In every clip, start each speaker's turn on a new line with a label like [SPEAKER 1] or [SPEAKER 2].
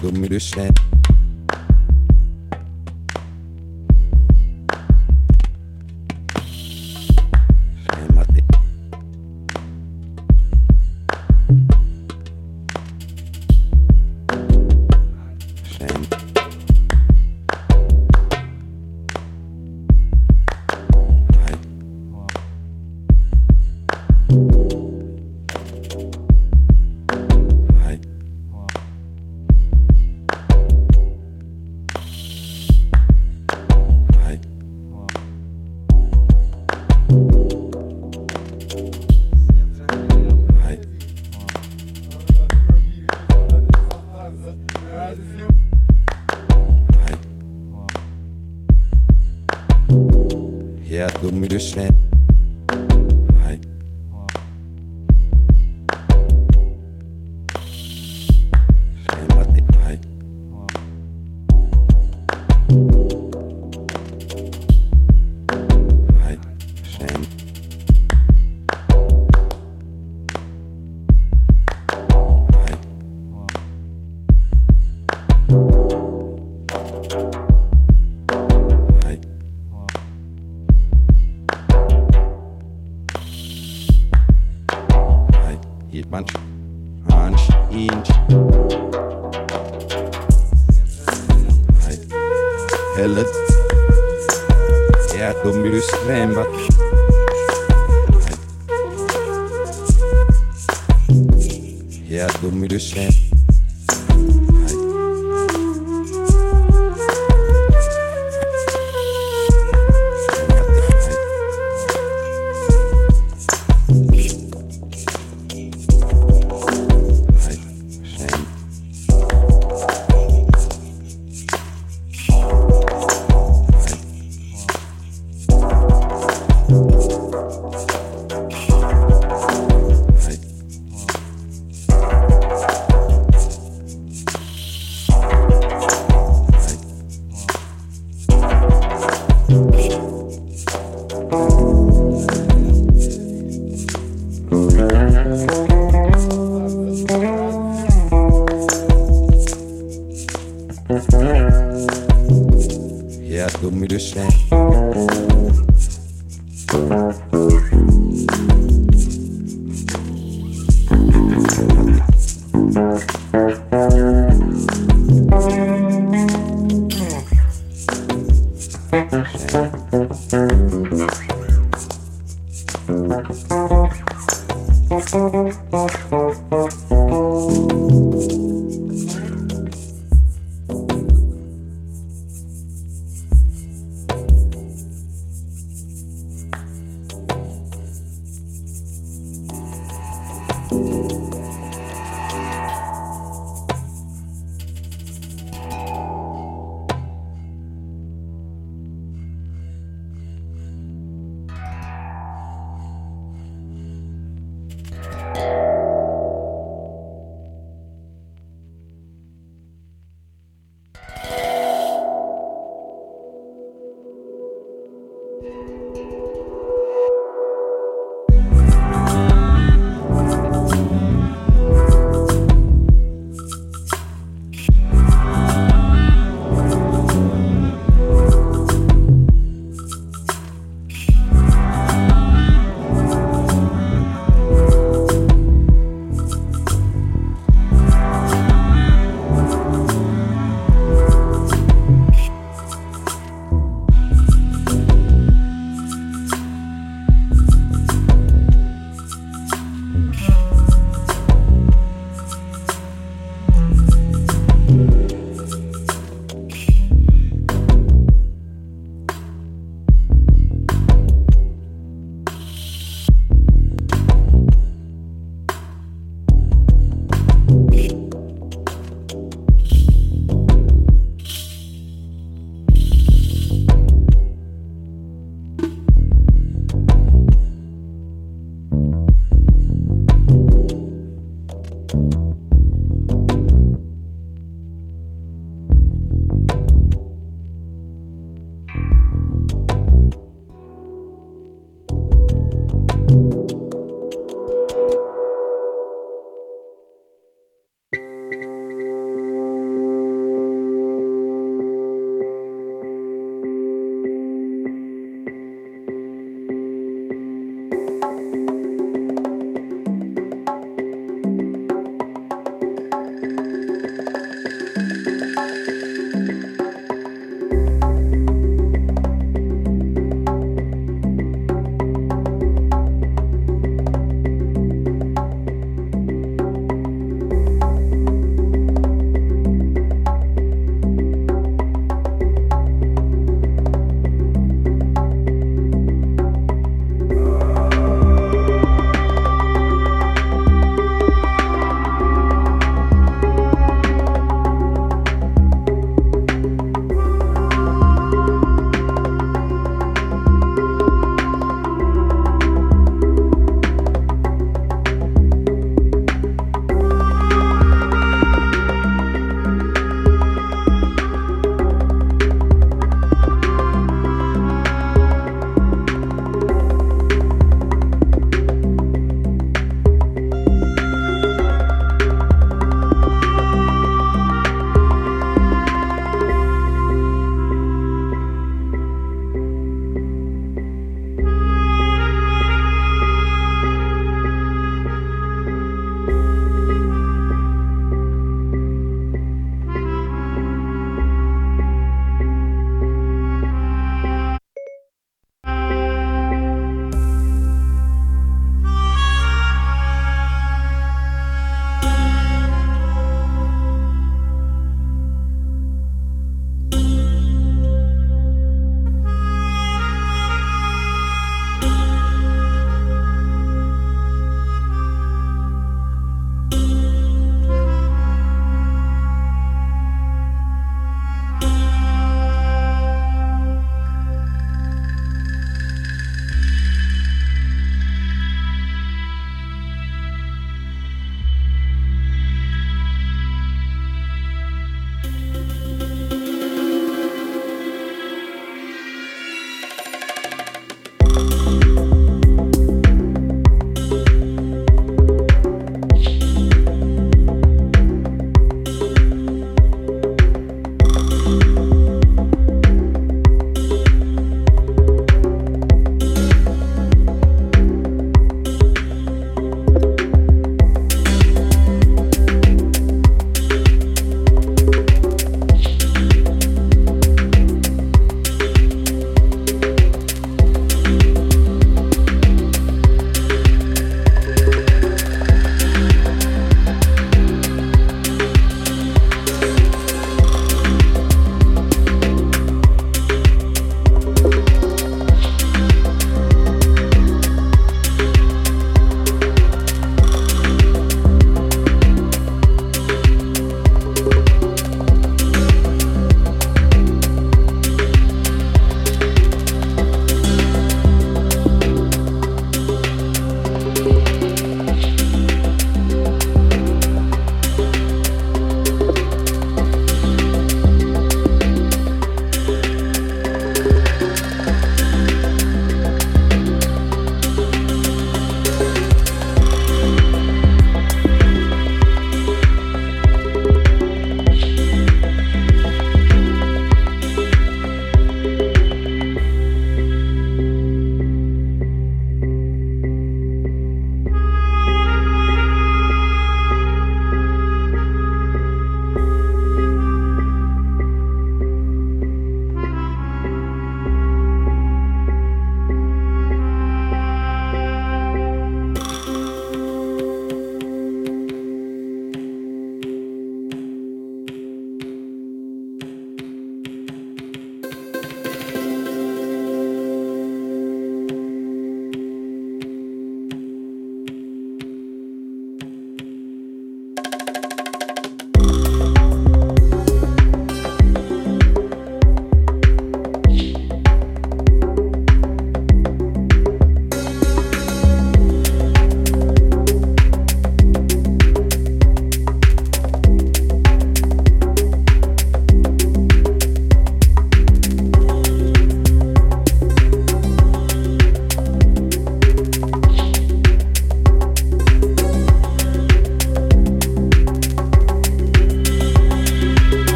[SPEAKER 1] Don't understand. inch. don't be de but yeah, don't be svämvat. Música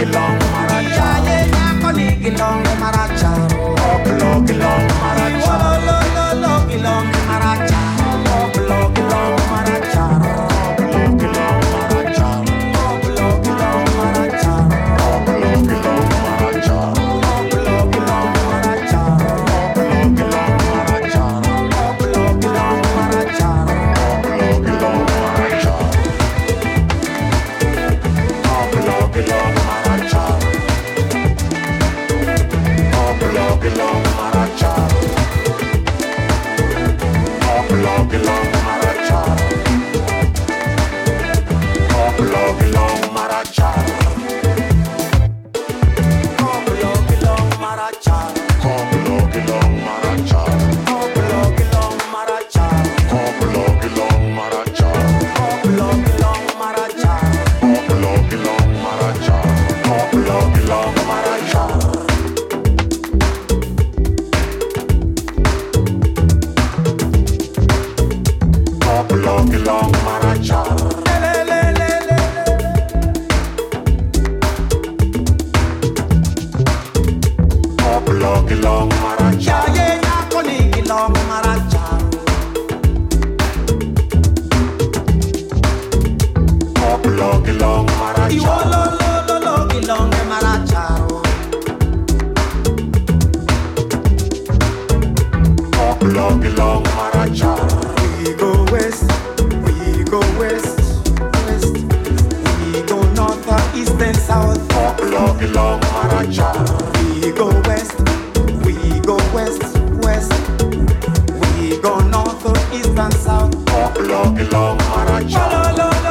[SPEAKER 2] ligilong, marachao. Kaya niya ako ligilong, marachao. Oh, long, long, hara,